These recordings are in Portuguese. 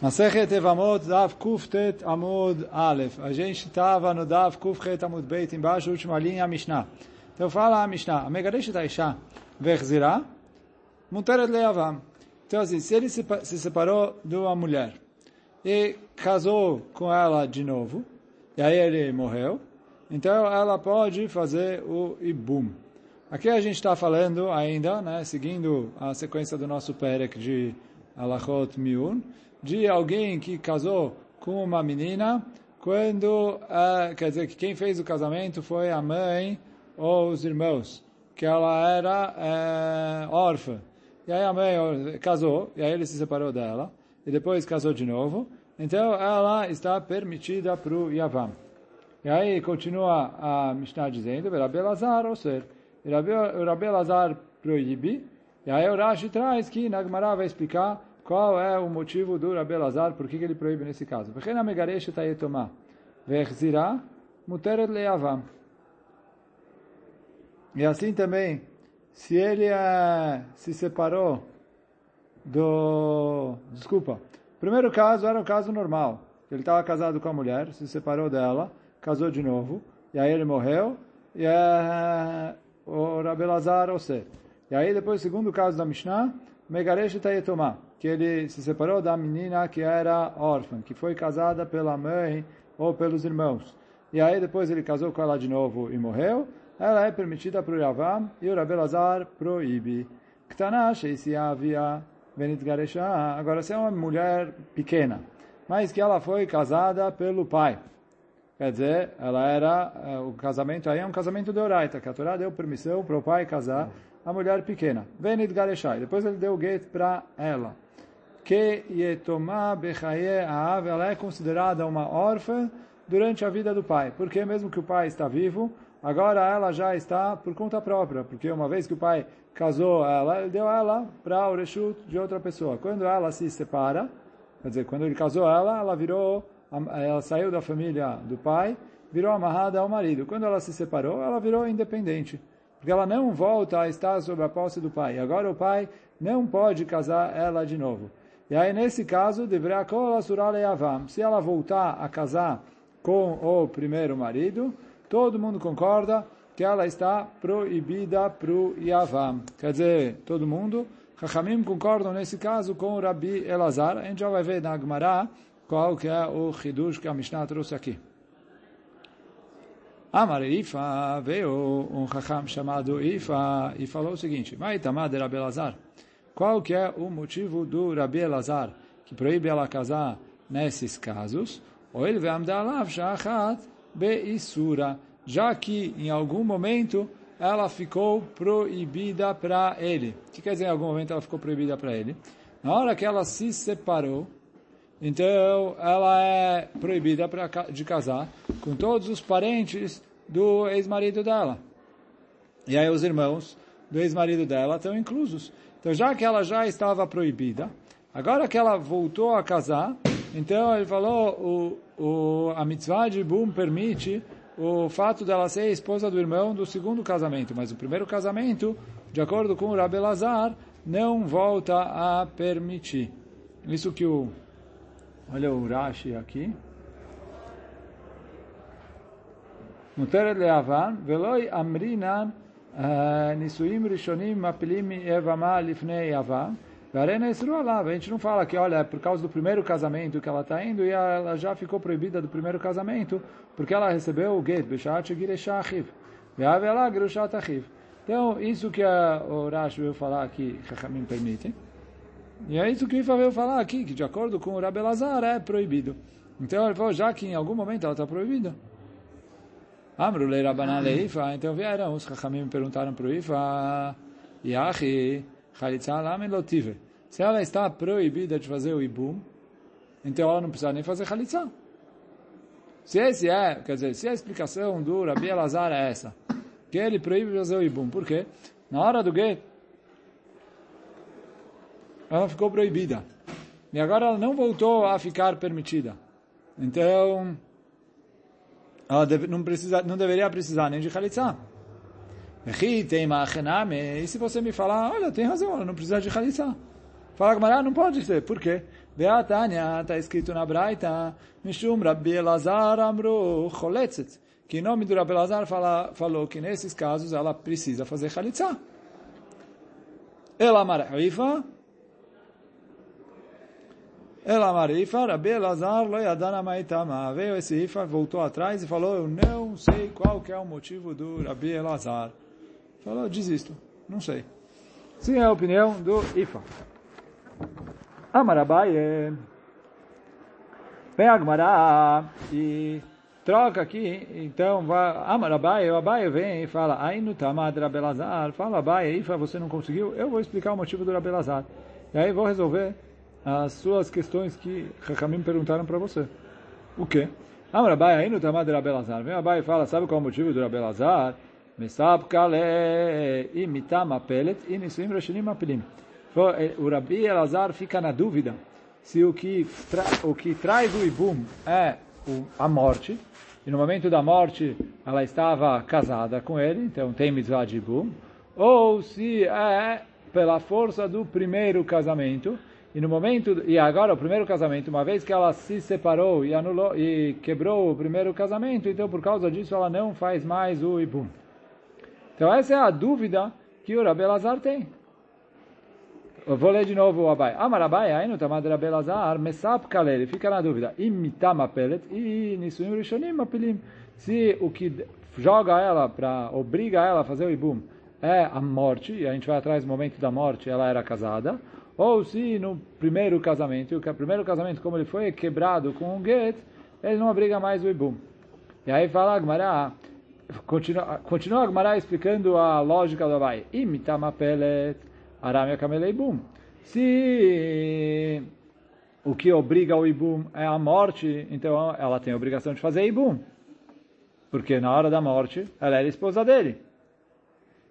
Masechet Evamot, Dav Kuftet Amud Aleph. A gente estava no Dav Kuftet Amud Beit, embaixo, última linha, a Mishnah. Então fala a Mishnah, a Megadesh Taisha, Verzirah, Muteret Leavam. Então assim, se ele se, se separou de uma mulher e casou com ela de novo, e aí ele morreu, então ela pode fazer o Ibum. Aqui a gente está falando ainda, né, seguindo a sequência do nosso Perek de Alachot Miun, de alguém que casou com uma menina quando, uh, quer dizer, que quem fez o casamento foi a mãe ou os irmãos, que ela era uh, órfã. E aí a mãe casou, e aí ele se separou dela, e depois casou de novo, então ela está permitida para o Yavam. E aí continua a Mishnah dizendo, Rabi Lazar, ou seja, Rabi Lazar proíbe, e aí o Rashi traz que Nagmará vai explicar qual é o motivo do Rabi Lazar, por que ele proíbe nesse caso. Vechena megaresh tayetomah, vechzirah muteret leavam. E assim também, se ele é, se separou do... Desculpa. Primeiro caso era o caso normal. Ele estava casado com a mulher, se separou dela, casou de novo, e aí ele morreu, e é o Rabi Lazar, ou seja. E aí depois segundo caso da Mishnah, Megaresh Tayetomah, que ele se separou da menina que era órfã, que foi casada pela mãe ou pelos irmãos. E aí depois ele casou com ela de novo e morreu, ela é permitida para o Yavam e o Rabi Lazar proíbe. Agora, se é uma mulher pequena, mas que ela foi casada pelo pai. Quer dizer, ela era, o casamento aí é um casamento de Oraita, que a Torá deu permissão para o pai casar a mulher pequena. Benit Gareshai. Depois ele deu o gate para ela. Que Yetomá Bechaye Aav, ela é considerada uma órfã durante a vida do pai. Porque mesmo que o pai está vivo, agora ela já está por conta própria. Porque uma vez que o pai casou ela, ele deu ela para o reshut de outra pessoa. Quando ela se separa, quer dizer, quando ele casou ela, ela virou, ela saiu da família do pai, virou amarrada ao marido. Quando ela se separou, ela virou independente. Porque ela não volta a estar sob a posse do pai. Agora o pai não pode casar ela de novo. E aí, nesse caso, deverá se ela voltar a casar com o primeiro marido, todo mundo concorda que ela está proibida para o Yavam. Quer dizer, todo mundo, Chachamim concordam nesse caso com o Rabi Elazar. A gente já vai ver na Gemara qual que é o Hidush que a Mishnah trouxe aqui. Amar Ifa, veio um Chacham chamado Ifa e falou o seguinte, de Rabi Elazar. Qual que é o motivo do Rabi Elazar que proíbe ela casar nesses casos? Ou ele beisura, já que em algum momento ela ficou proibida para ele. O que quer dizer em algum momento ela ficou proibida para ele? Na hora que ela se separou, então ela é proibida pra, de casar com todos os parentes do ex-marido dela. E aí os irmãos do ex-marido dela estão inclusos. Então, já que ela já estava proibida, agora que ela voltou a casar, então ele falou, o, o, a mitzvah de Bum permite o fato dela ser esposa do irmão do segundo casamento, mas o primeiro casamento, de acordo com o Lazar, não volta a permitir. Isso que o... Olha o Rashi aqui. Muteret leavan, veloi amrinan נישואים ראשונים מפילים יבמה לפני יבם, והרena esru alav. A gente não fala que, olha, é por causa do primeiro casamento que ela está indo e ela já ficou proibida do primeiro casamento, porque ela recebeu o get, beshat giresha achiv. Ve'avela gerushat achiv. Então, isso que a, o Rash veio falar aqui, Chachamim permitem. E é isso que o Ifa veio falar aqui, que de acordo com o Rabi Lazar é proibido. Então ele falou, já que em algum momento ela está proibida, Amrulei Rabanan Leifa, então vieram os Chachamim perguntaram para o Ifa, Yahi, Chalitza Lamen Lotive. Se ela está proibida de fazer o Ibum, então ela não precisa nem fazer Chalitza. Se esse é, quer dizer, se a explicação do Rabi Elazar é essa, que ele proíbe fazer o Ibum, por quê? Na hora do get, ela ficou proibida. E agora ela não voltou a ficar permitida. Então, ela deve, não, precisa, não deveria precisar nem de Khalitsa. E se você me falar, olha, tem razão, ela não precisa de Khalitsa. Fala, Gamara, não pode ser. Por quê? Beatania, está escrito na Braita, Mishum Rabbi Elazar Amru Choletzet, que em nome do Rabbi Elazar fala, falou que nesses casos ela precisa fazer Chalitza. Ela Marifa, ela Marifa, Rabbi Elazar lo yadana maitama. Veio esse Ifa, voltou atrás e falou, eu não sei qual que é o motivo do Rabbi Elazar. Falou, desisto, não sei. Sim, é a opinião do Ifa. Amarabai é... Vem Agmará e troca aqui, então, Amarabai, o Abai vem e fala, Ainu tamad Rabelazar, fala Abai, Ifa, você não conseguiu? Eu vou explicar o motivo do Rabelazar. E aí vou resolver as suas questões que Hakamim perguntaram para você. O quê? Amarabai, Ainu tamad Rabelazar. Vem Abai e fala, sabe qual é o motivo do Rabelazar? Mesab kale imitama pelet inisuim rashinim apilim. O Rabi Elazar fica na dúvida se o que, o que traz o ibum é a morte, e no momento da morte ela estava casada com ele, então tem mitzvah de ibum, ou se é pela força do primeiro casamento, e no momento e agora o primeiro casamento, uma vez que ela se separou e anulou e quebrou o primeiro casamento, então por causa disso ela não faz mais o ibum. Então essa é a dúvida que o Rabi Elazar tem. Eu vou ler de novo o Abai. Amar Abai, aí no Tamad Rabi Elazar, Mesap Kalel, fica na dúvida. Imitama Pelet e Nisuim Rishonim Apilim. Se o que joga ela, para obriga ela a fazer o Ibum, é a morte, e a gente vai atrás do momento da morte, ela era casada, ou se no primeiro casamento, o primeiro casamento, como ele foi quebrado com um get, ele não obriga mais o Ibum. E aí fala Agmará, Continua, continua a Gemara explicando a lógica do Abai. Imitama pelet arame kamelei bum. Se o que obriga o ibum é a morte, então ela tem a obrigação de fazer ibum. Porque na hora da morte, ela era esposa dele.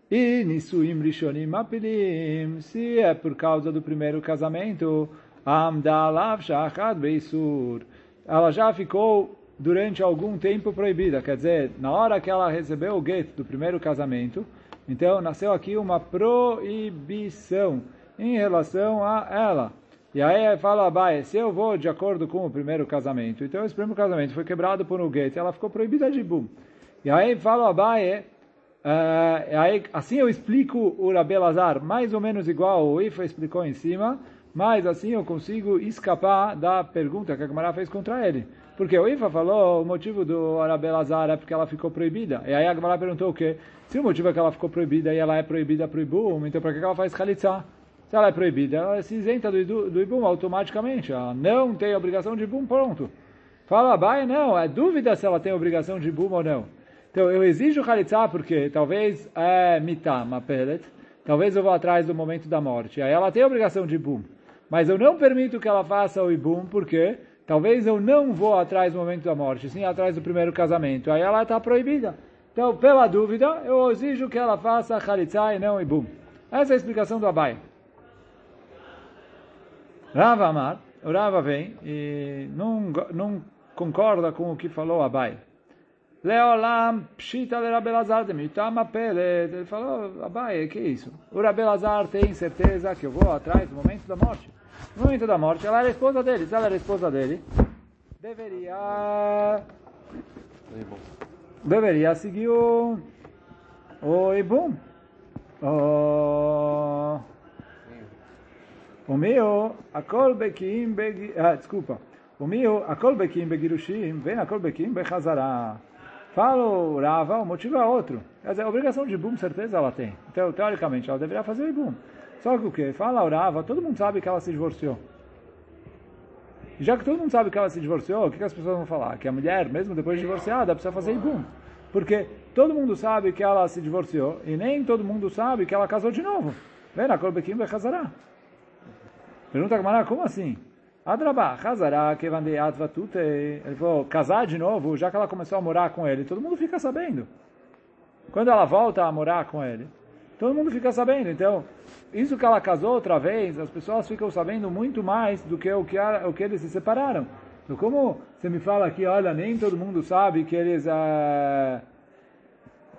E nisuim rishonim apilim, se é por causa do primeiro casamento, amdalav shachad beisur, ela já ficou durante algum tempo proibida. Quer dizer, na hora que ela recebeu o get do primeiro casamento, então nasceu aqui uma proibição em relação a ela. E aí fala Abai, se eu vou de acordo com o primeiro casamento, então esse primeiro casamento foi quebrado por um get, ela ficou proibida de bum. E aí fala Abai, uh, aí, assim eu explico o Rabelazar, mais ou menos igual o Ifa explicou em cima, mas assim eu consigo escapar da pergunta que a Gemara fez contra ele. Porque o Ifa falou o motivo do Arabelazar é porque ela ficou proibida. E aí a Gemara perguntou o quê? Se o motivo é que ela ficou proibida e ela é proibida para o Ibum, então para que ela faz Khalitsa? Se ela é proibida, ela se isenta do, do Ibum automaticamente. Ela não tem obrigação de Ibum, pronto. Fala Abai, não, é dúvida se ela tem obrigação de Ibum ou não. Então eu exijo Khalitsa porque talvez é mitá, uma pellet, talvez eu vou atrás do momento da morte. Aí ela tem obrigação de Ibum. Mas eu não permito que ela faça o Ibum, por quê? Talvez eu não vou atrás do momento da morte, sim atrás do primeiro casamento. Aí ela está proibida. Então, pela dúvida, eu exijo que ela faça Khalitsa e não Ibum. Essa é a explicação do Abai. Rava Amar, Rava vem e não, não concorda com o que falou Abai. Leolam pshita le Rabelazar de mitama pelet. Ele falou, Abai, que isso? O Rabelazar tem certeza que eu vou atrás do momento da morte. No momento da morte, ela era esposa dele. Se ela era esposa dele, deveria... Deveria seguir o... O Ibum. O... O meu, akol bekim begi... Ah, desculpa. O meu, akol bekim begirushim, vem akol bekim bechazara. Fala o Rava, o motivo é outro. Quer dizer, a obrigação de Ibum, certeza ela tem. Então, teoricamente, ela deveria fazer o Ibum. Só que o que? Fala Urava, todo mundo sabe que ela se divorciou. Já que todo mundo sabe que ela se divorciou, o que, que as pessoas vão falar? Que a mulher, mesmo depois de divorciada, precisa fazer ibum. Porque todo mundo sabe que ela se divorciou e nem todo mundo sabe que ela casou de novo. Vem na Korbekim vai casará. Pergunta a Gamara, como assim? Adrabá, casará, que vandei atvatute. Ele falou, casar de novo, já que ela começou a morar com ele, todo mundo fica sabendo. Quando ela volta a morar com ele, todo mundo fica sabendo. Então, isso que ela casou outra vez, as pessoas ficam sabendo muito mais do que o que, o que eles se separaram. Então, como você me fala aqui, olha, nem todo mundo sabe que eles... Uh,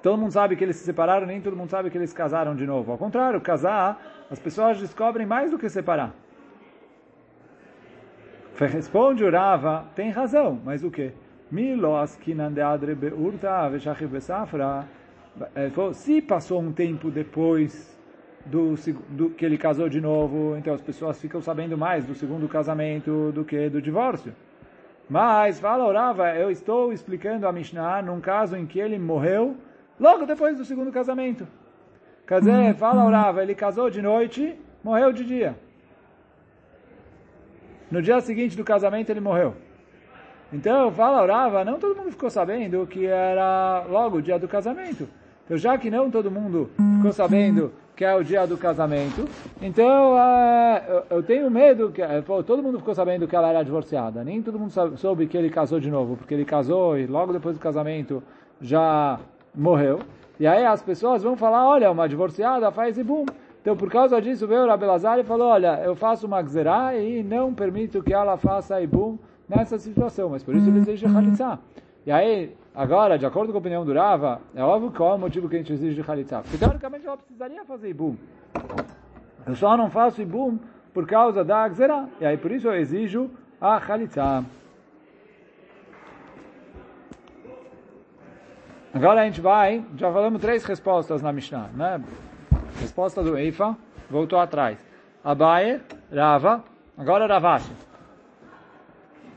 todo mundo sabe que eles se separaram, nem todo mundo sabe que eles casaram de novo. Ao contrário, casar, as pessoas descobrem mais do que separar. Responde o Rava, tem razão, mas o quê? Beurta veshachiv besafra. Se passou um tempo depois do, do, que ele casou de novo, então as pessoas ficam sabendo mais do segundo casamento do que do divórcio. Mas, fala Orava, eu estou explicando a Mishnah num caso em que ele morreu logo depois do segundo casamento. Quer dizer, fala Orava, ele casou de noite, morreu de dia. No dia seguinte do casamento ele morreu. Então, fala Orava, não todo mundo ficou sabendo que era logo o dia do casamento. Então, já que não todo mundo ficou sabendo que é o dia do casamento, então uh, eu, tenho medo que pô, todo mundo ficou sabendo que ela era divorciada. Nem todo mundo soube que ele casou de novo, porque ele casou e logo depois do casamento já morreu. E aí as pessoas vão falar, olha, uma divorciada faz e bum. Então, por causa disso, veio o Rabelazar e falou, olha, eu faço uma gzerá e não permito que ela faça ibum nessa situação, mas por isso ele exige Khalitsa. E aí, agora, de acordo com a opinião do Rava, é óbvio qual é o motivo que a gente exige Khalitsa. Porque, teoricamente, ela precisaria fazer ibum. Eu só não faço ibum por causa da gzerá. E aí, por isso, eu exijo a Khalitsa. Agora a gente vai, já falamos três respostas na Mishnah, né? Resposta do Eifa, voltou atrás. Abaye, Rava, agora Ravashi.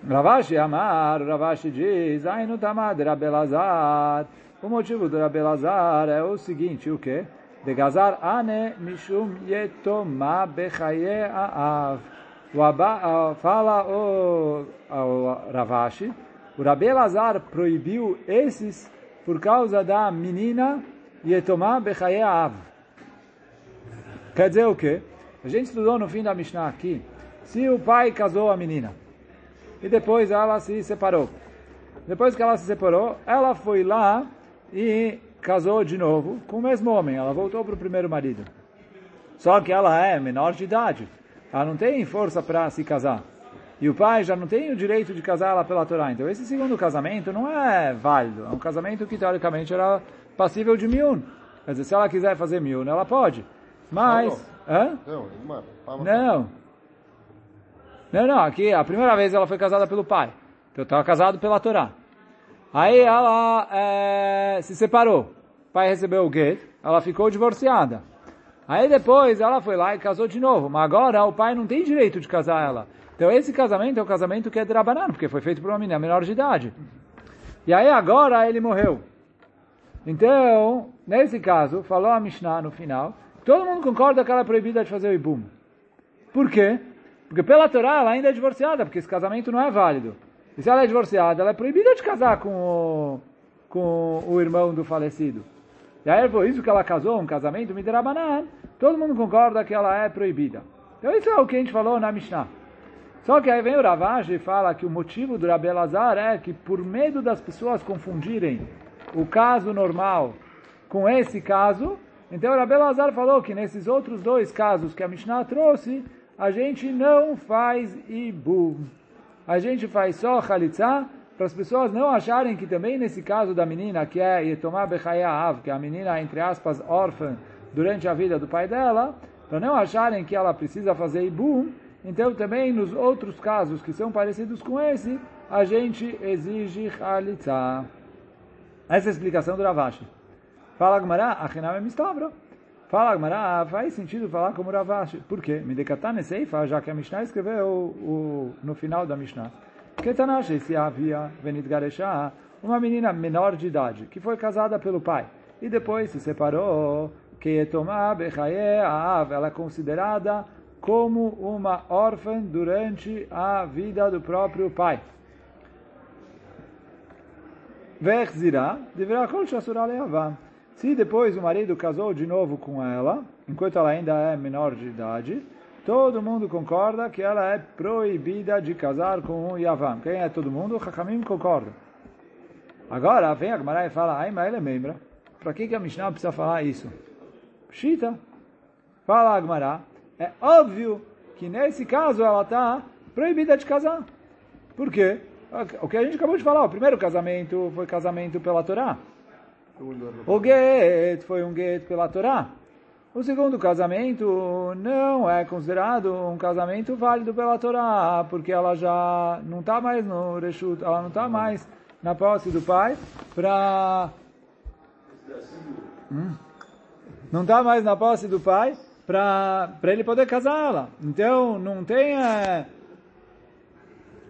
Ravashi Amar, Ravashi diz, Ainu Tamad Rabelazar. O motivo do Rabelazar é o seguinte, o que? De gazar ane mishum yetoma bechaye aav. O fala o, o Ravashi, o Rabelazar proibiu esses por causa da menina Yetomá Bechaye Av. Quer dizer o quê? A gente estudou no fim da Mishnah aqui, se o pai casou a menina e depois ela se separou. Depois que ela se separou, ela foi lá e casou de novo com o mesmo homem. Ela voltou para o primeiro marido. Só que ela é menor de idade. Ela não tem força para se casar. E o pai já não tem o direito de casar ela pela Torá. Então esse segundo casamento não é válido. É um casamento que teoricamente era passível de miun. Quer dizer, se ela quiser fazer miun, ela pode. Mas... Hã? Não, não. Não, não. Aqui, a primeira vez ela foi casada pelo pai. Então estava casado pela Torá. Aí ela é, se separou. O pai recebeu o get, ela ficou divorciada. Aí depois ela foi lá e casou de novo. Mas agora o pai não tem direito de casar ela. Então esse casamento é o casamento que é de Rabanan, porque foi feito por uma menina menor de idade. E aí agora ele morreu. Então, nesse caso, falou a Mishnah no final, todo mundo concorda que ela é proibida de fazer o Ibum. Por quê? Porque pela Torá ela ainda é divorciada, porque esse casamento não é válido. E se ela é divorciada, ela é proibida de casar com o, com o irmão do falecido. E aí por isso que ela casou, um casamento Midirabanan, todo mundo concorda que ela é proibida. Então isso é o que a gente falou na Mishnah. Só que aí vem o Ravashi e fala que o motivo do Rabi Elazar é que por medo das pessoas confundirem o caso normal com esse caso, então o Rabi Elazar falou que nesses outros dois casos que a Mishnah trouxe, a gente não faz Ibu. A gente faz só Khalitsa, para as pessoas não acharem que também nesse caso da menina, que é Yetomá Bechaya que é a menina, entre aspas, órfã durante a vida do pai dela, para não acharem que ela precisa fazer Ibu, então também nos outros casos que são parecidos com esse, a gente exige Khalitsa. Essa é a explicação do Ravashi. Fala Gmará, Achinam é mistabra. Fala Gmará, faz sentido falar como Ravashi. Por quê? Midekatan Seifa, já que a Mishnah escreveu o, no final da Mishnah. Ketanash, se havia Venit Garesha, uma menina menor de idade, que foi casada pelo pai, e depois se separou, que ela é considerada como uma órfã durante a vida do próprio pai. Se depois o marido casou de novo com ela, enquanto ela ainda é menor de idade, todo mundo concorda que ela é proibida de casar com o Yavam. Quem é todo mundo? Hakamim concorda. Agora vem a Gemara e fala, ai, mas ele é membro. Para que, que a Mishnah precisa falar isso? Shita. Fala a Gemara, é óbvio que nesse caso ela está proibida de casar. Por quê? O que a gente acabou de falar, o primeiro casamento foi casamento pela Torá. O get foi um get pela Torá. O segundo casamento não é considerado um casamento válido pela Torá, porque ela já não está mais no Reshut, ela não está mais na posse do pai para... Hum? Não está mais na posse do pai para ele poder casá-la. Então, não tem... É,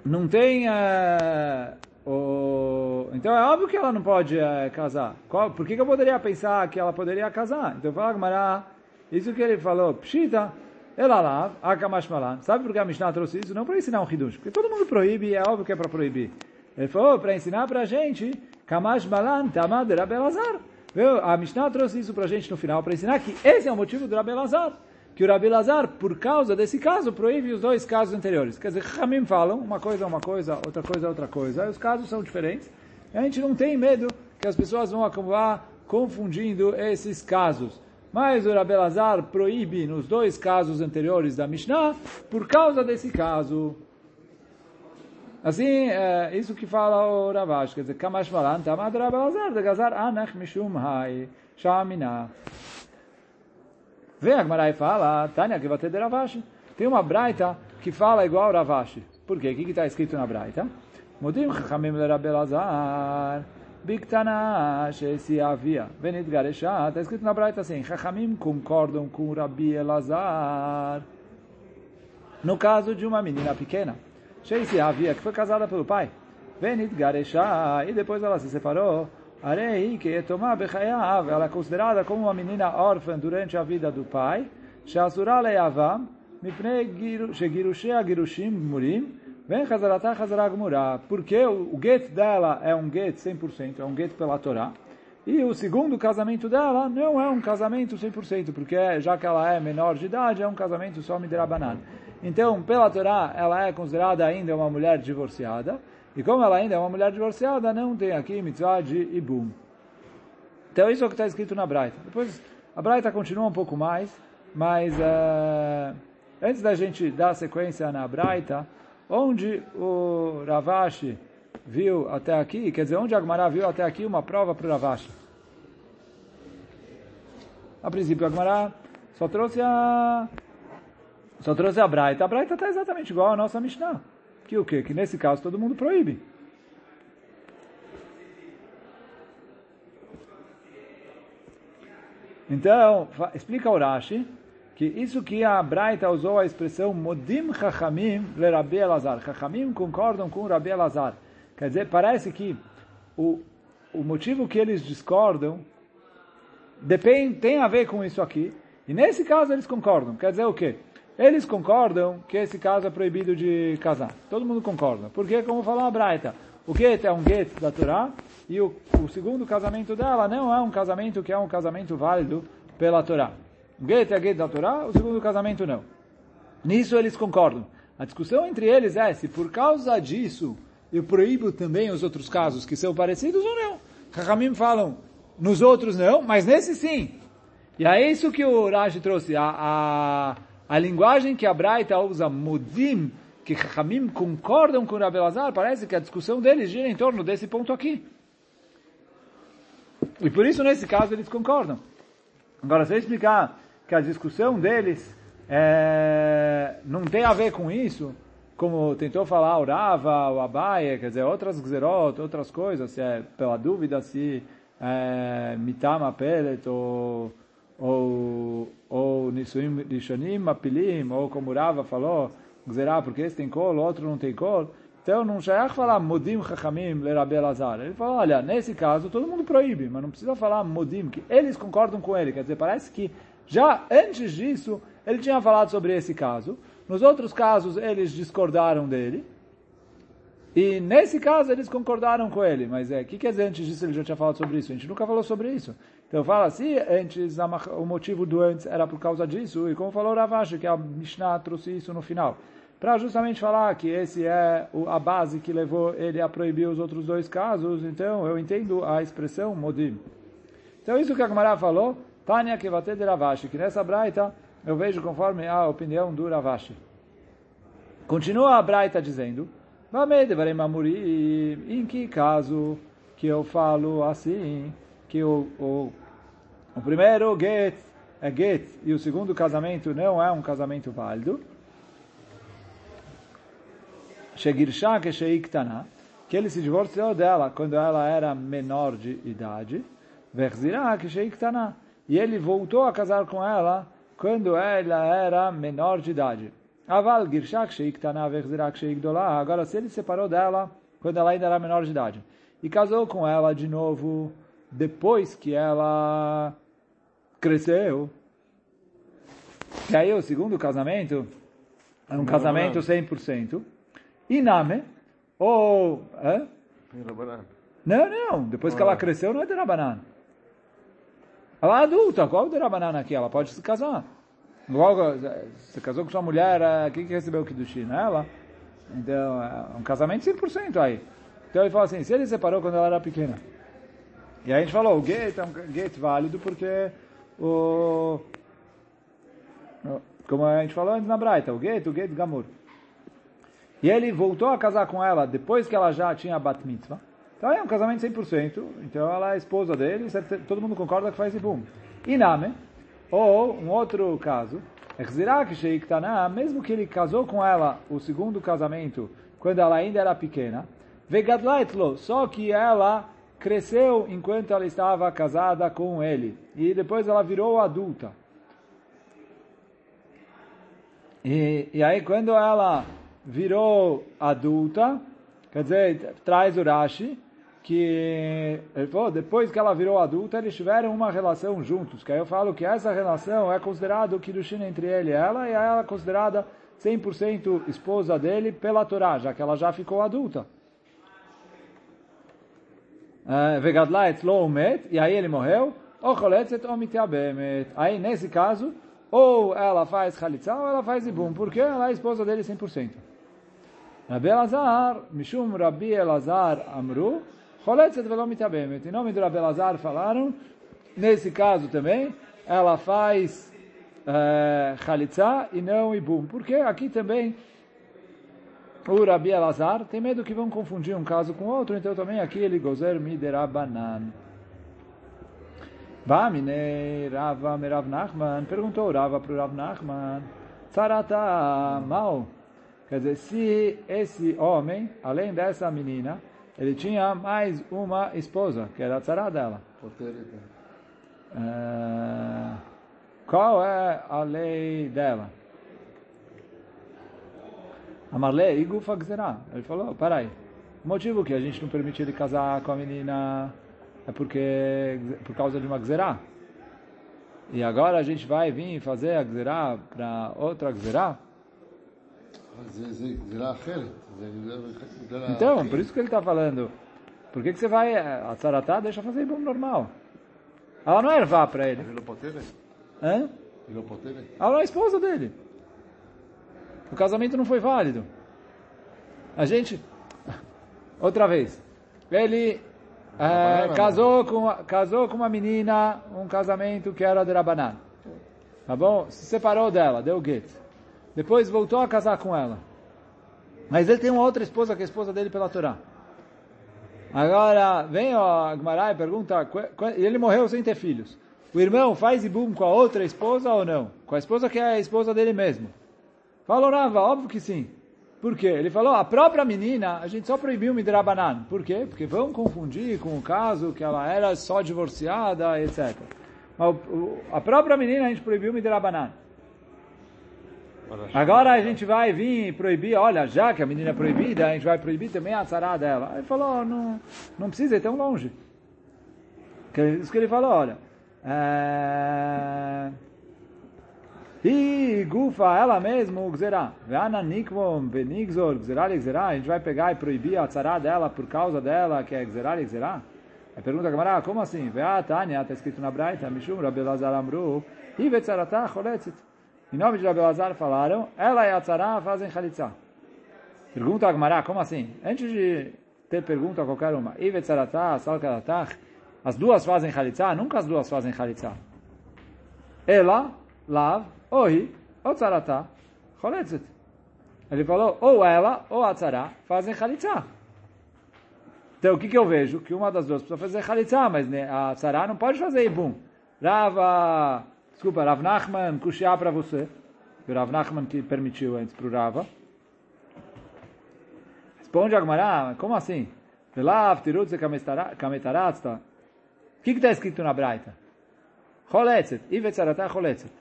não tem... É, o... Então, é óbvio que ela não pode é, casar. Qual, por que, que eu poderia pensar que ela poderia casar? Então, fala Gamara, isso que ele falou, Pshita, Elalav, Akamashmalan. Sabe por que a Mishnah trouxe isso? Não para ensinar um Hidush, porque todo mundo proíbe, é óbvio que é para proibir. Ele falou para ensinar para a gente, Kamash Malan Tamad Rabelazar. A Mishnah trouxe isso para a gente no final, para ensinar que esse é o motivo do Rabelazar. Que o Rabelazar, por causa desse caso, proíbe os dois casos anteriores. Quer dizer, Hamim falam, uma coisa é uma coisa, outra coisa é outra coisa. Os casos são diferentes. E a gente não tem medo que as pessoas vão acabar confundindo esses casos. Mas o Rabelazar proíbe nos dois casos anteriores da Mishnah por causa desse caso. Assim, é isso que fala o Ravash, quer dizer, Kamash Malan, Tamad Rabelazar, de Gazar Anach Mishum Hai, Shamina. Vem a Gmarai e fala, Tânia, que vai ter de Ravash. Tem uma braita que fala igual o Ravash. Por quê? O que está escrito na braita? Modim Chachamim le Rabelazar, Biktana Shesi Avia, Venit Garesha. Está escrito na braita assim, Chachamim concordam com Rabi Elazar. No caso de uma menina pequena. Sheisi Avia, que foi casada pelo pai. Venit Garesha, e depois ela se separou. Arei que tomar bechayav, ela é considerada como uma menina órfã durante a vida do pai. Sheasura leyavam, mipnei shegirushea girushim murim, vem chazarata chazarag murá. Porque o, get dela é um get 100%, é um get pela Torá. E o segundo casamento dela não é um casamento 100%, porque já que ela é menor de idade, é um casamento só midrabanan. Então, pela Torá, ela é considerada ainda uma mulher divorciada. E como ela ainda é uma mulher divorciada, não tem aqui mitzvah de ibum. Então, isso é o que está escrito na Braita. Depois, a Braita continua um pouco mais, mas uh, antes da gente dar sequência na Braita, onde o Ravashi viu até aqui, quer dizer, onde Agmará viu até aqui uma prova para o Ravashi. A princípio, Agmará só trouxe a só trouxe a Braita. A Braita está exatamente igual à nossa Mishnah. Que o quê? Que nesse caso todo mundo proíbe. Então, explica o Rashi que isso que a Braita usou a expressão Modim Chachamim le Rabi Elazar. Chachamim concordam com Rabi Elazar. Quer dizer, parece que o, o motivo que eles discordam depende, tem a ver com isso aqui. E nesse caso eles concordam. Quer dizer o quê? Eles concordam que esse caso é proibido de casar. Todo mundo concorda. Porque, como falou a Braita, o get é um get da Torá e o, o, segundo casamento dela não é um casamento que é um casamento válido pela Torá. O get é get da Torá, o segundo casamento não. Nisso eles concordam. A discussão entre eles é se por causa disso eu proíbo também os outros casos que são parecidos ou não. Rahamim falam, nos outros não, mas nesse sim. E é isso que o Rashi trouxe. A, a a linguagem que a Braita usa, mudim, que Hamim concordam com Rabi Lazar, parece que a discussão deles gira em torno desse ponto aqui. E por isso, nesse caso, eles concordam. Agora, se eu explicar que a discussão deles é, não tem a ver com isso, como tentou falar o Rava, o Abaye, quer dizer, outras gzerot, outras coisas, se é pela dúvida se é, mitama pelet ou ou, ou Nisuim Rishonim Apilim, ou como Rava falou, Gzerá, porque esse tem colo, o outro não tem colo. Então não Shayach falar Modim Chachamim Lerabi Elazar. Ele falou, olha, nesse caso todo mundo proíbe, mas não precisa falar Modim, que eles concordam com ele. Quer dizer, parece que já antes disso ele tinha falado sobre esse caso. Nos outros casos eles discordaram dele. E nesse caso eles concordaram com ele. Mas é, o que quer dizer antes disso ele já tinha falado sobre isso? A gente nunca falou sobre isso. Então fala, se antes o motivo do antes era por causa disso, e como falou Ravashi, que a Mishnah trouxe isso no final, para justamente falar que esse é a base que levou ele a proibir os outros dois casos, então eu entendo a expressão modim. Então isso que a Gemara falou, vai ter de Ravashi, que nessa braita eu vejo conforme a opinião do Ravashi. Continua a braita dizendo, em que caso que eu falo assim, que o, o o primeiro get é get e o segundo casamento não é um casamento válido, Shegirsha Kesheiktana, que ele se divorciou dela quando ela era menor de idade, Verzirah Kesheiktana, e ele voltou a casar com ela quando ela era menor de idade. Aval Girshak Sheiktana Verzirah Sheikdolah, agora se ele separou dela quando ela ainda era menor de idade, e casou com ela de novo depois que ela cresceu, que aí o segundo casamento é um casamento 100%, Iname, ou... É? Não, não, depois que ela cresceu não é Derabanan. Ela é adulta, qual é o Derabanan aqui? Ela pode se casar. Logo, você casou com sua mulher, quem que recebeu o Kiddushin? Ela. Então, é um casamento 100% aí. Então ele fala assim, se ele separou quando ela era pequena. E aí a gente falou, o gate é um gate válido porque o... Como a gente falou antes na Braita, o gate, o gate gamur. E ele voltou a casar com ela depois que ela já tinha bat mitzvah. Então é um casamento 100%. Então ela é esposa dele, todo mundo concorda que faz boom. Iname, ou um outro caso, mesmo que ele casou com ela o segundo casamento quando ela ainda era pequena, só que ela cresceu enquanto ela estava casada com ele e depois ela virou adulta. E, e aí quando ela virou adulta, quer dizer, traz o Rashi, que falou, depois que ela virou adulta, eles tiveram uma relação juntos, que aí eu falo que essa relação é considerada o Kiddushin entre ele e ela, e ela é considerada 100% esposa dele pela Torá, já que ela já ficou adulta. É, Vegadla etzlo umet, e aí ele morreu, ou choletzet ou mitiabemet. Aí, nesse caso, ou ela faz chalitza, ou ela faz ibum, porque ela é esposa dele 100%. Rabi Elazar, Mishum Rabi Elazar Amru, Choletzet velo mitabemet. Em nome do Rabi Elazar falaram, nesse caso também, ela faz chalitza e não ibum. Porque aqui também o Rabi Elazar tem medo que vão confundir um caso com outro, então também aqui ele gozer miderabanan. Vamine Rava Merav Nachman perguntou Rava para o Rav Nachman, Tzarata mal Quer dizer, se esse homem, além dessa menina, ele tinha mais uma esposa, que era a tzara dela. Uh, qual é a lei dela? Amarle igufa gzerá. Ele falou, aí. O motivo que a gente não permite ele casar com a menina é porque por causa de uma gzerá. E agora a gente vai vir fazer a gzerá para outra gzerá? Então, por isso que ele está falando. Por que, que você vai. A Tzaratá deixa fazer bom normal. Ela não é ervá para ele. Hã? Ela não é esposa dele. O casamento não foi válido. A gente. Outra vez. Ele é, casou, com, casou com uma menina, um casamento que era de Rabanan. Tá bom? Se separou dela, deu gueto. Depois voltou a casar com ela. Mas ele tem uma outra esposa que é a esposa dele pela Torá. Agora, vem a Gmará e pergunta, ele morreu sem ter filhos. O irmão faz ibum com a outra esposa ou não? Com a esposa que é a esposa dele mesmo. Falou Rava, óbvio que sim. Por quê? Ele falou, a própria menina, a gente só proibiu Midrabanan. Por quê? Porque vão confundir com o caso que ela era só divorciada, etc. Mas a própria menina a gente proibiu Midrabanan. Agora a gente vai vir proibir, olha, já que a menina é proibida, a gente vai proibir também a tzará dela. Ele falou, não, não precisa ir tão longe. Isso que ele falou, olha. É... E gufa, ela mesma, o gzerá. Veana nikvom, benigzor, gzerá, gzerá. A gente vai pegar e proibir a tzará dela por causa dela, que é gzerá, gzerá. Aí pergunta a camarada, como assim? Veá, Tânia, está escrito na Braita, Mishum, Rabelazar Amru, e vetzaratá, choletzit. Em nome de Rabelazar falaram, ela e a tzara fazem chalitza. Pergunta a Gmará, como assim? Antes de ter pergunta a qualquer uma, Ivet Saratah, Salkaratach, as duas fazem chalitza? Nunca as duas fazem chalitza. Ela, Lav, Ohi, ou Tzaratah, Choletzet. Ele falou, ou ela, ou a tzara fazem chalitza. Então, o que, que eu vejo? Que uma das duas precisa fazer chalitza, mas a tzara não pode fazer ibum. Rava Desculpa, Rav Nachman, Kushia para você. O Rav Nachman que permitiu antes para o Rava. Responde Agmará, como assim? Velav, tirutze, kametaratzta. O que está escrito na Braita? Choletzet, ivetzaratá choletzet.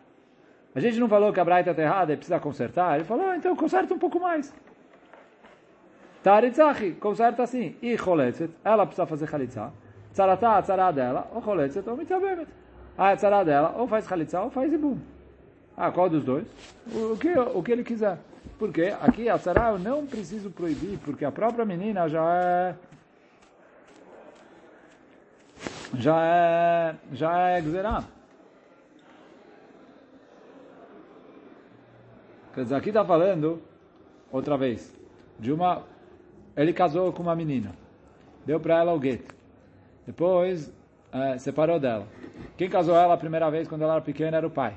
A gente não falou que a Braita está errada e precisa consertar? Ele falou, ah, então conserta um pouco mais. Taritzachi, conserta assim. E choletzet, ela precisa fazer chalitza. Tzaratá, a tzará dela, ou choletzet, ou mitzabemet. A tzará dela, ou faz chalitza, ou faz ibum. Ah, qual dos dois? O, o, que, o que ele quiser. Porque aqui a tzará eu não preciso proibir, porque a própria menina já é... Já é... Já é gzerá. Quer dizer, aqui está falando, outra vez, de uma... Ele casou com uma menina. Deu para ela o gueto. Depois, é, separou dela. Quem casou ela a primeira vez quando ela era pequena era o pai.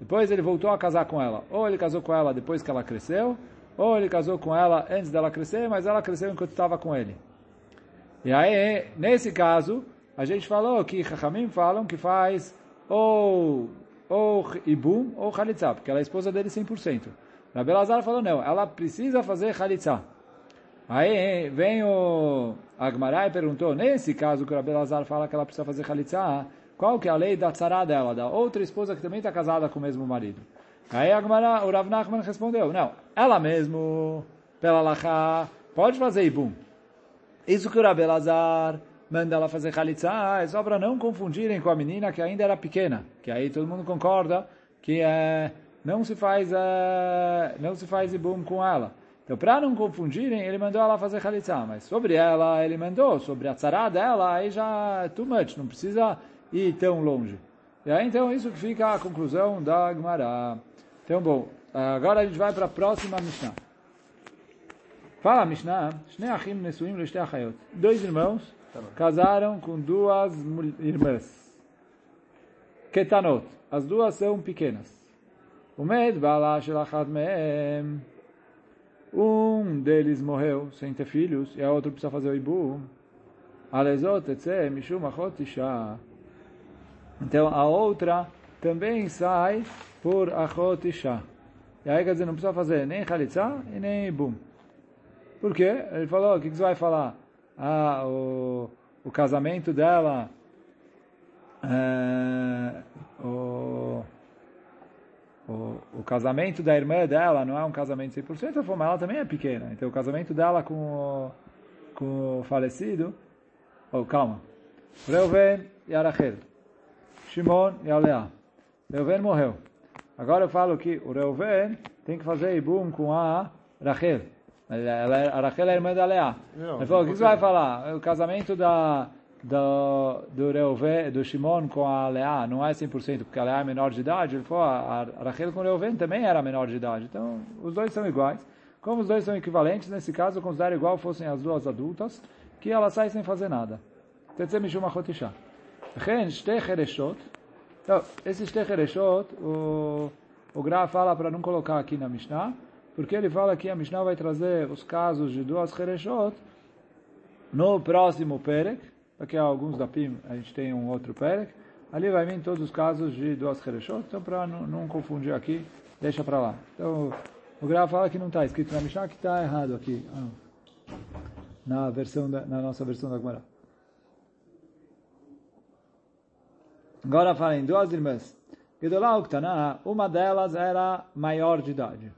Depois ele voltou a casar com ela. Ou ele casou com ela depois que ela cresceu, ou ele casou com ela antes dela crescer, mas ela cresceu enquanto estava com ele. E aí, nesse caso, a gente falou que Chachamim falam que faz ou ou Ibum ou Khalitza, porque ela é esposa dele 100%. Rabi Lazar falou, não, ela precisa fazer Khalitza. Aí vem o Agmará e perguntou, nesse caso que o Rabi Lazar fala que ela precisa fazer Khalitza, qual que é a lei da tzara dela, da outra esposa que também está casada com o mesmo marido? Aí Agmará, o Rav Nachman respondeu, não, ela mesmo, pela Lachá, pode fazer Ibum. Isso que o Rabi Lazar manda ela fazer Khalitza, é só para não confundirem com a menina que ainda era pequena, que aí todo mundo concorda que é, não se faz é, não se faz ibum com ela. Então, para não confundirem, ele mandou ela fazer Khalitza, mas sobre ela ele mandou, sobre a tzara dela, aí já é too much, não precisa ir tão longe. E aí, então, isso que fica a conclusão da Gemara. Então, bom, agora a gente vai para a próxima Mishnah. Fala, Mishnah. Dois irmãos casaram com duas irmãs. Ketanot. As duas são pequenas. Um deles morreu sem ter filhos e a outra precisa fazer o ibu. Mishum. Então a outra também sai por achot isha. E aí quer dizer, não precisa fazer nem chalitza e nem ibum. Por quê? Ele falou, o que você vai falar? Ah, o, o casamento dela, é, o, o, o, casamento da irmã dela não é um casamento 100%, mas ela também é pequena. Então o casamento dela com o, com o falecido, oh, calma, Reuven e Arachel, Shimon e Aleá. Reuven morreu. Agora eu falo que o Reuven tem que fazer ibum com a Rachel. Ela, a Rachel é irmã da Leá. Ele falou, o que você vai falar? O casamento da, do, do, Reuven, do Shimon com a Leá não é 100%, porque a Leá é menor de idade. Ele falou, a Rachel com o Reuven também era menor de idade. Então, os dois são iguais. Como os dois são equivalentes, nesse caso eu considero igual fossem as duas adultas, que ela sai sem fazer nada. Tetzé Mishum Achotisha. Chen, Shtei Chereshot. Então, esse Shtei Chereshot, o, o Gra fala para não colocar aqui na Mishnah, porque ele fala que a Mishnah vai trazer os casos de duas Hereshot no próximo Perek, daqui a alguns da PIM a gente tem um outro Perek, ali vai vir todos os casos de duas Hereshot, então para não, não, confundir aqui, deixa para lá. Então, o Graf fala que não está escrito na Mishnah, que está errado aqui, ah, na, versão da, na nossa versão da Gemara. Agora fala em duas irmãs. Gedolá uma delas era maior de idade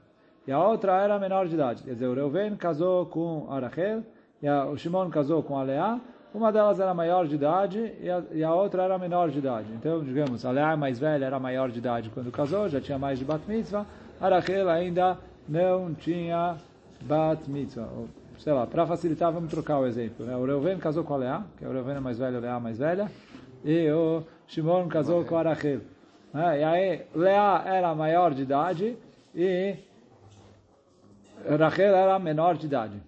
e a outra era menor de idade. Quer dizer, o Reuven casou com a Rachel, e a, o Shimon casou com a Leá, uma delas era maior de idade e a, e a, outra era menor de idade. Então, digamos, a Leá mais velha era maior de idade quando casou, já tinha mais de Bat Mitzvah, a Rachel ainda não tinha Bat Mitzvah. Sei lá, para facilitar, vamos trocar o exemplo. Né? O Reuven casou com a Leá, que o Reuven é mais velho, a Leá mais velha, e o Shimon casou com a Rachel. Né? E aí, Leá era maior de idade e Rachel era menor de idade.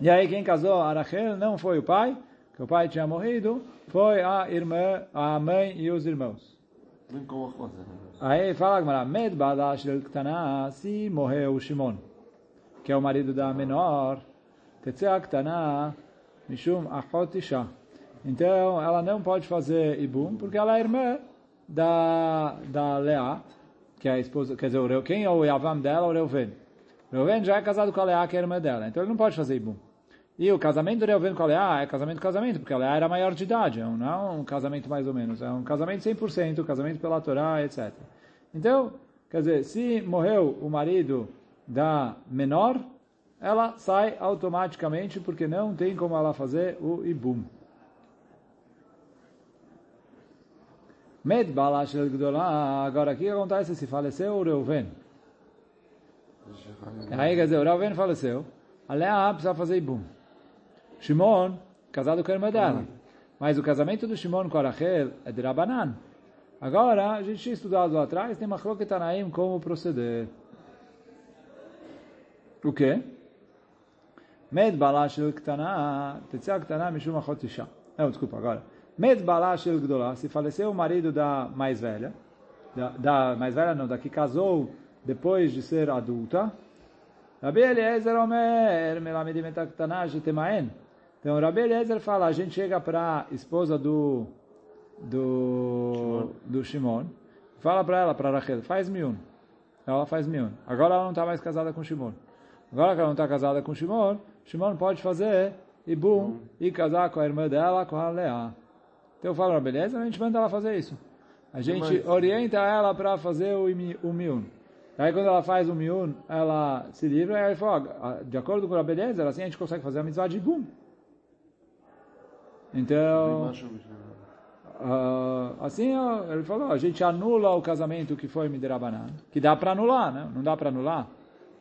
E aí quem casou a Rachel não foi o pai, que o pai tinha morrido, foi a irmã, a mãe e os irmãos. Aí fala Gmara, Med Badash Ktana, se morreu o Shimon, que é o marido da menor, Tetzea Ktana, Mishum Achot Isha. Então ela não pode fazer Ibum, porque ela é irmã da, da Leá, que é a esposa, quer dizer, quem é o Yavam dela, o Reuven. Reuven já é casado com a Leá, que é irmã dela, então ele não pode fazer Ibum. E o casamento do Reuven com a Leá é casamento casamento, porque a Leá era maior de idade, é não é um casamento mais ou menos, é um casamento 100%, casamento pela Torá, etc. Então, quer dizer, se morreu o marido da menor, ela sai automaticamente, porque não tem como ela fazer o Ibum. Med Gdolá, agora o que acontece se faleceu o Reuven? Aí, quer dizer, o Reuven faleceu, a Leá precisa fazer Ibum. Shimon, casado com a irmã dela. Mas o casamento do Shimon com a Rachel é de Rabanan. Agora, a gente tinha estudado lá atrás, tem Machloket Tanaim como proceder. O quê? Med Balashel Ktana, Tetzia Ktana Mishum Achot Isha. Não, desculpa, agora. Med Balashel Gdolá, se faleceu o marido da mais velha, da, da mais velha não, da que casou depois de ser adulta, Rabi Eliezer Omer, Melamedim et Ktana, Jetemaen. Então, Rabi Eliezer fala, a gente chega para a esposa do do do Shimon, fala para ela, para Rachel, faz miun. Ela faz miun. Agora ela não está mais casada com Shimon. Agora que ela não está casada com Shimon, Shimon pode fazer ibum e casar com a irmã dela, com a Leá. Então eu falo, beleza, a gente manda ela fazer isso. A gente orienta ela para fazer o, o miun. Aí quando ela faz o miun, ela se livra e ela fala, de acordo com a beleza, assim a gente consegue fazer a mitzvah de ibum. Então, uh, assim ele falou, a gente anula o casamento que foi Midirabanan, que dá para anular, né? Não dá para anular?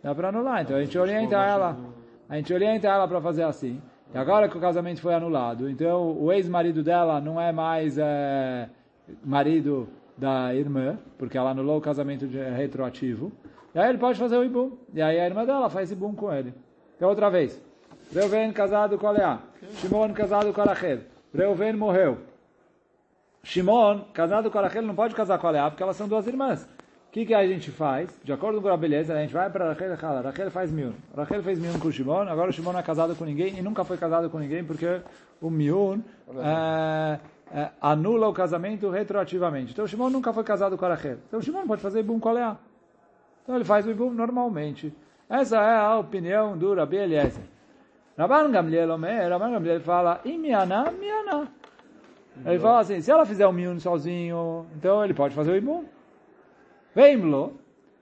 Dá para anular, então a gente orienta ela, a gente orienta ela para fazer assim. E agora que o casamento foi anulado, então o ex-marido dela não é mais é, marido da irmã, porque ela anulou o casamento de, retroativo. E aí ele pode fazer o ibum. E aí a irmã dela faz ibum com ele. Então outra vez. Reuven casado com a Leá. Shimon casado com a Rachel. Reuven morreu. Shimon, casado com a Rachel, não pode casar com a Leá, porque elas são duas irmãs. O que, que a gente faz? De acordo com a beleza, a gente vai para Rachel e fala, Rachel faz miun. Rachel fez miun com o Shimon, agora o Shimon não é casado com ninguém e nunca foi casado com ninguém porque o miun é, é, anula o casamento retroativamente. Então Shimon nunca foi casado com a Rachel. Então Shimon pode fazer ibum com a Leá. Então ele faz o ibum normalmente. Essa é a opinião do Rabi Eliezer. Rabban Gamliel fala, imiana, miana. Ele fala assim, se ela fizer o miun sozinho, então ele pode fazer o ibum. Veimlo,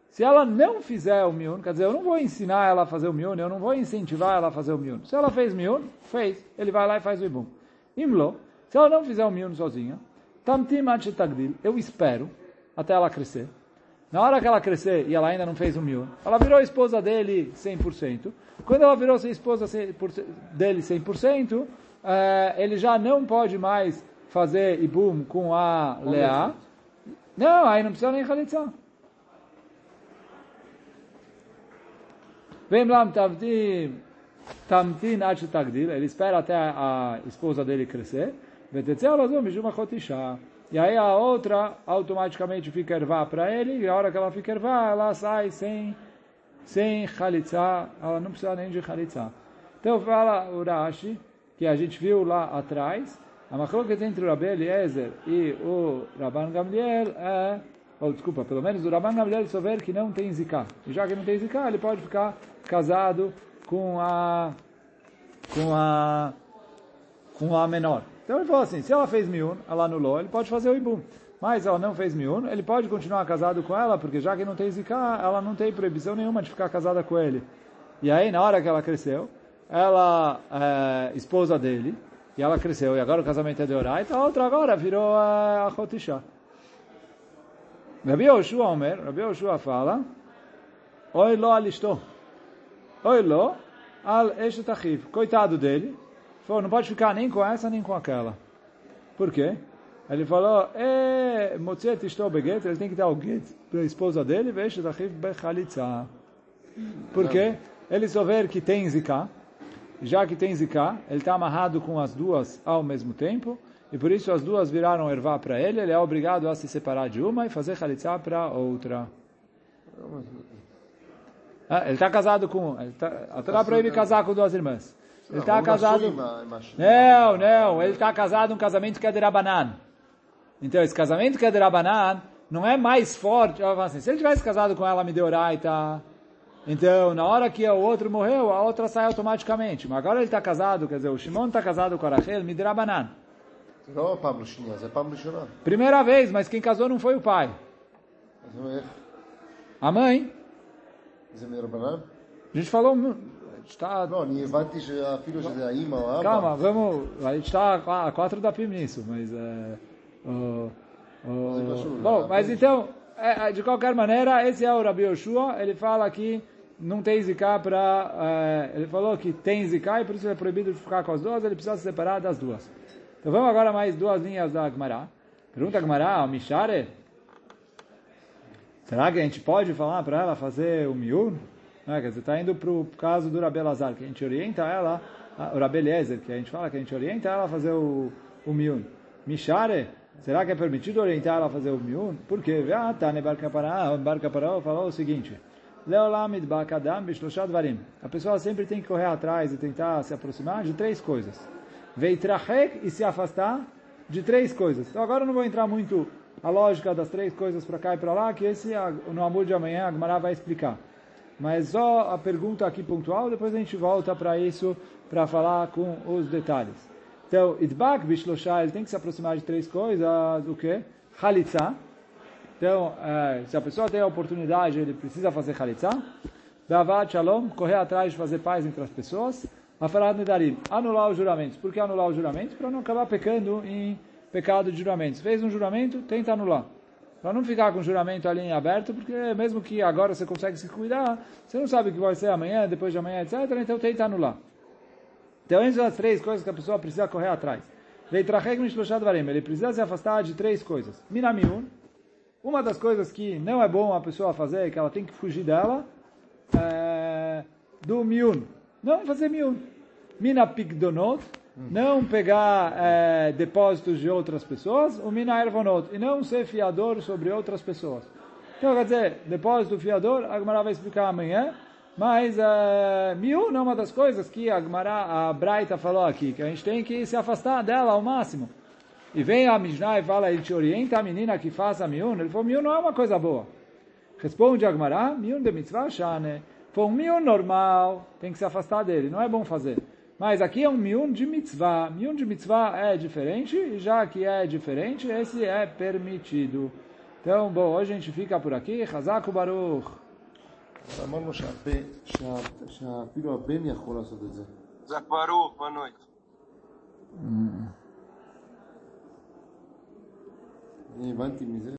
se ela não fizer o miun, quer dizer, eu não vou ensinar ela a fazer o miun, eu não vou incentivar ela a fazer o miun. Se ela fez miun, fez, ele vai lá e faz o ibum. Imlo, se ela não fizer o miun sozinha, eu espero até ela crescer. Na hora que ela crescer e ela ainda não fez o miun, ela virou esposa dele 100%. Quando ela virou esposa dele 100%, é, ele já não pode mais fazer ibum com a Leá. Não, aí não precisa nem realizar. Vem lá, tamtin, ad tagdil, ele espera até a esposa dele crescer. E aí a outra automaticamente fica ervá para ele, e a hora que ela fica ervá, ela sai sem sem chalitza, ela não precisa nem de chalitza. Então fala o Rashi, que a gente viu lá atrás, a machloket entre o Rabbi Eliezer e o Rabban Gamliel é, ou desculpa, pelo menos o Rabban Gamliel souber que não tem zika. E já que não tem zika, ele pode ficar casado com a com a com a menor. Então ele falou assim, se ela fez miun, ela anulou, ele pode fazer o ibum mas ela não fez miun, ele pode continuar casado com ela, porque já que não tem zika, ela não tem proibição nenhuma de ficar casada com ele. E aí, na hora que ela cresceu, ela é esposa dele, e ela cresceu, e agora o casamento é de orar, então a outra agora virou a Chotisha. Rabi Yoshua Omer, Rabi Yoshua fala, Oi lo alistou. Oi lo al eshet Coitado dele, falou, não pode ficar nem com essa nem com aquela. Por quê? Ele falou, é, Motzet estou beget, ele tem que dar o para a esposa dele, veja da bechalitza. Por quê? Ele vê que tem zika, já que tem zika, ele está amarrado com as duas ao mesmo tempo, e por isso as duas viraram ervá para ele, ele é obrigado a se separar de uma e fazer chalitza para outra. Ah, ele está casado com... Ele tá, até dá para ele casar com duas irmãs. Ele estava casado. Não, não. Ele estava casado um casamento que é de Rabanan. Então, esse casamento que é de Rabanan não é mais forte. Assim, se ele tivesse casado com ela, me deu raita. Tá. Então, na hora que o outro morreu, a outra sai automaticamente. Mas agora ele está casado, quer dizer, o Shimon está casado com a Rachel, me dirá banana. Não é Pablo Chinhas, é Pablo Chinhas. Primeira vez, mas quem casou não foi o pai. A mãe. A gente falou está. Não, Calma, vamos. A gente está a quatro da PIM nisso, mas. É, o, o... Bom, mas então, é, é, de qualquer maneira, esse é o Rabi Yoshua. Ele fala que não tem ziká para. É, ele falou que tem ziká e por isso é proibido de ficar com as duas, ele precisa se separar das duas. Então vamos agora mais duas linhas da Gmará Pergunta a Gemara, ao Mishare, será que a gente pode falar para ela fazer o miúdo? Né? Quer dizer, está indo para o caso do Rabelazar, que a gente orienta ela, o Rabeliezer, que a gente fala que a gente orienta ela a fazer o, o miur. Mishare, será que é permitido orientar ela a fazer o miur? Por quê? Ah, tá, ne Barca Pará, Barca Pará falou o seguinte, Leolamid Bakadam Bishloshad Varim. A pessoa sempre tem que correr atrás e tentar se aproximar de três coisas. Veitrachek e se afastar de três coisas. Então agora eu não vou entrar muito a lógica das três coisas para cá e para lá, que esse no amor de amanhã a Gemara vai explicar. Mas só a pergunta aqui pontual, depois a gente volta para isso, para falar com os detalhes. Então, Idbak Bishloshah, ele tem que se aproximar de três coisas, o que? Halitza. Então, é, se a pessoa tem a oportunidade, ele precisa fazer Halitza. Davat Shalom, correr atrás de fazer paz entre as pessoas. Afarad Nedarim, anular os juramentos. Por que anular os juramentos? Para não acabar pecando em pecado de juramentos. Fez um juramento, tenta anular. Para não ficar com o juramento ali em aberto, porque mesmo que agora você consegue se cuidar, você não sabe o que vai ser amanhã, depois de amanhã, etc. Então tenta anular. Então, essas são as três coisas que a pessoa precisa correr atrás. Ele precisa se afastar de três coisas. Minamiun, uma das coisas que não é bom a pessoa fazer, que ela tem que fugir dela, é do miun. Não fazer miun. Mina pigdonot, não pegar é, depósitos de outras pessoas, o mina ervonot, e não ser fiador sobre outras pessoas. Então, quer dizer, depósito fiador, a Gemara vai explicar amanhã, mas uh, miun é uma das coisas que a Gemara, a Braita falou aqui, que a gente tem que se afastar dela ao máximo. E vem a Mishnah e fala, ele te orienta a menina que faça miun. Ele falou, miun não é uma coisa boa. Responde a Gemara, miun de mitzvah shane. Foi um miun normal, tem que se afastar dele, não é bom fazer. Mas aqui é um miun de mitzvah. Miun de mitzvah é diferente, e já que é diferente, esse é permitido. Então, bom, hoje a gente fica por aqui. Hazak Baruch. אמרנו שהפה, שה- שאפילו הבן יכול לעשות את זה. זק ברוך, boa noite. אני הבנתי מזה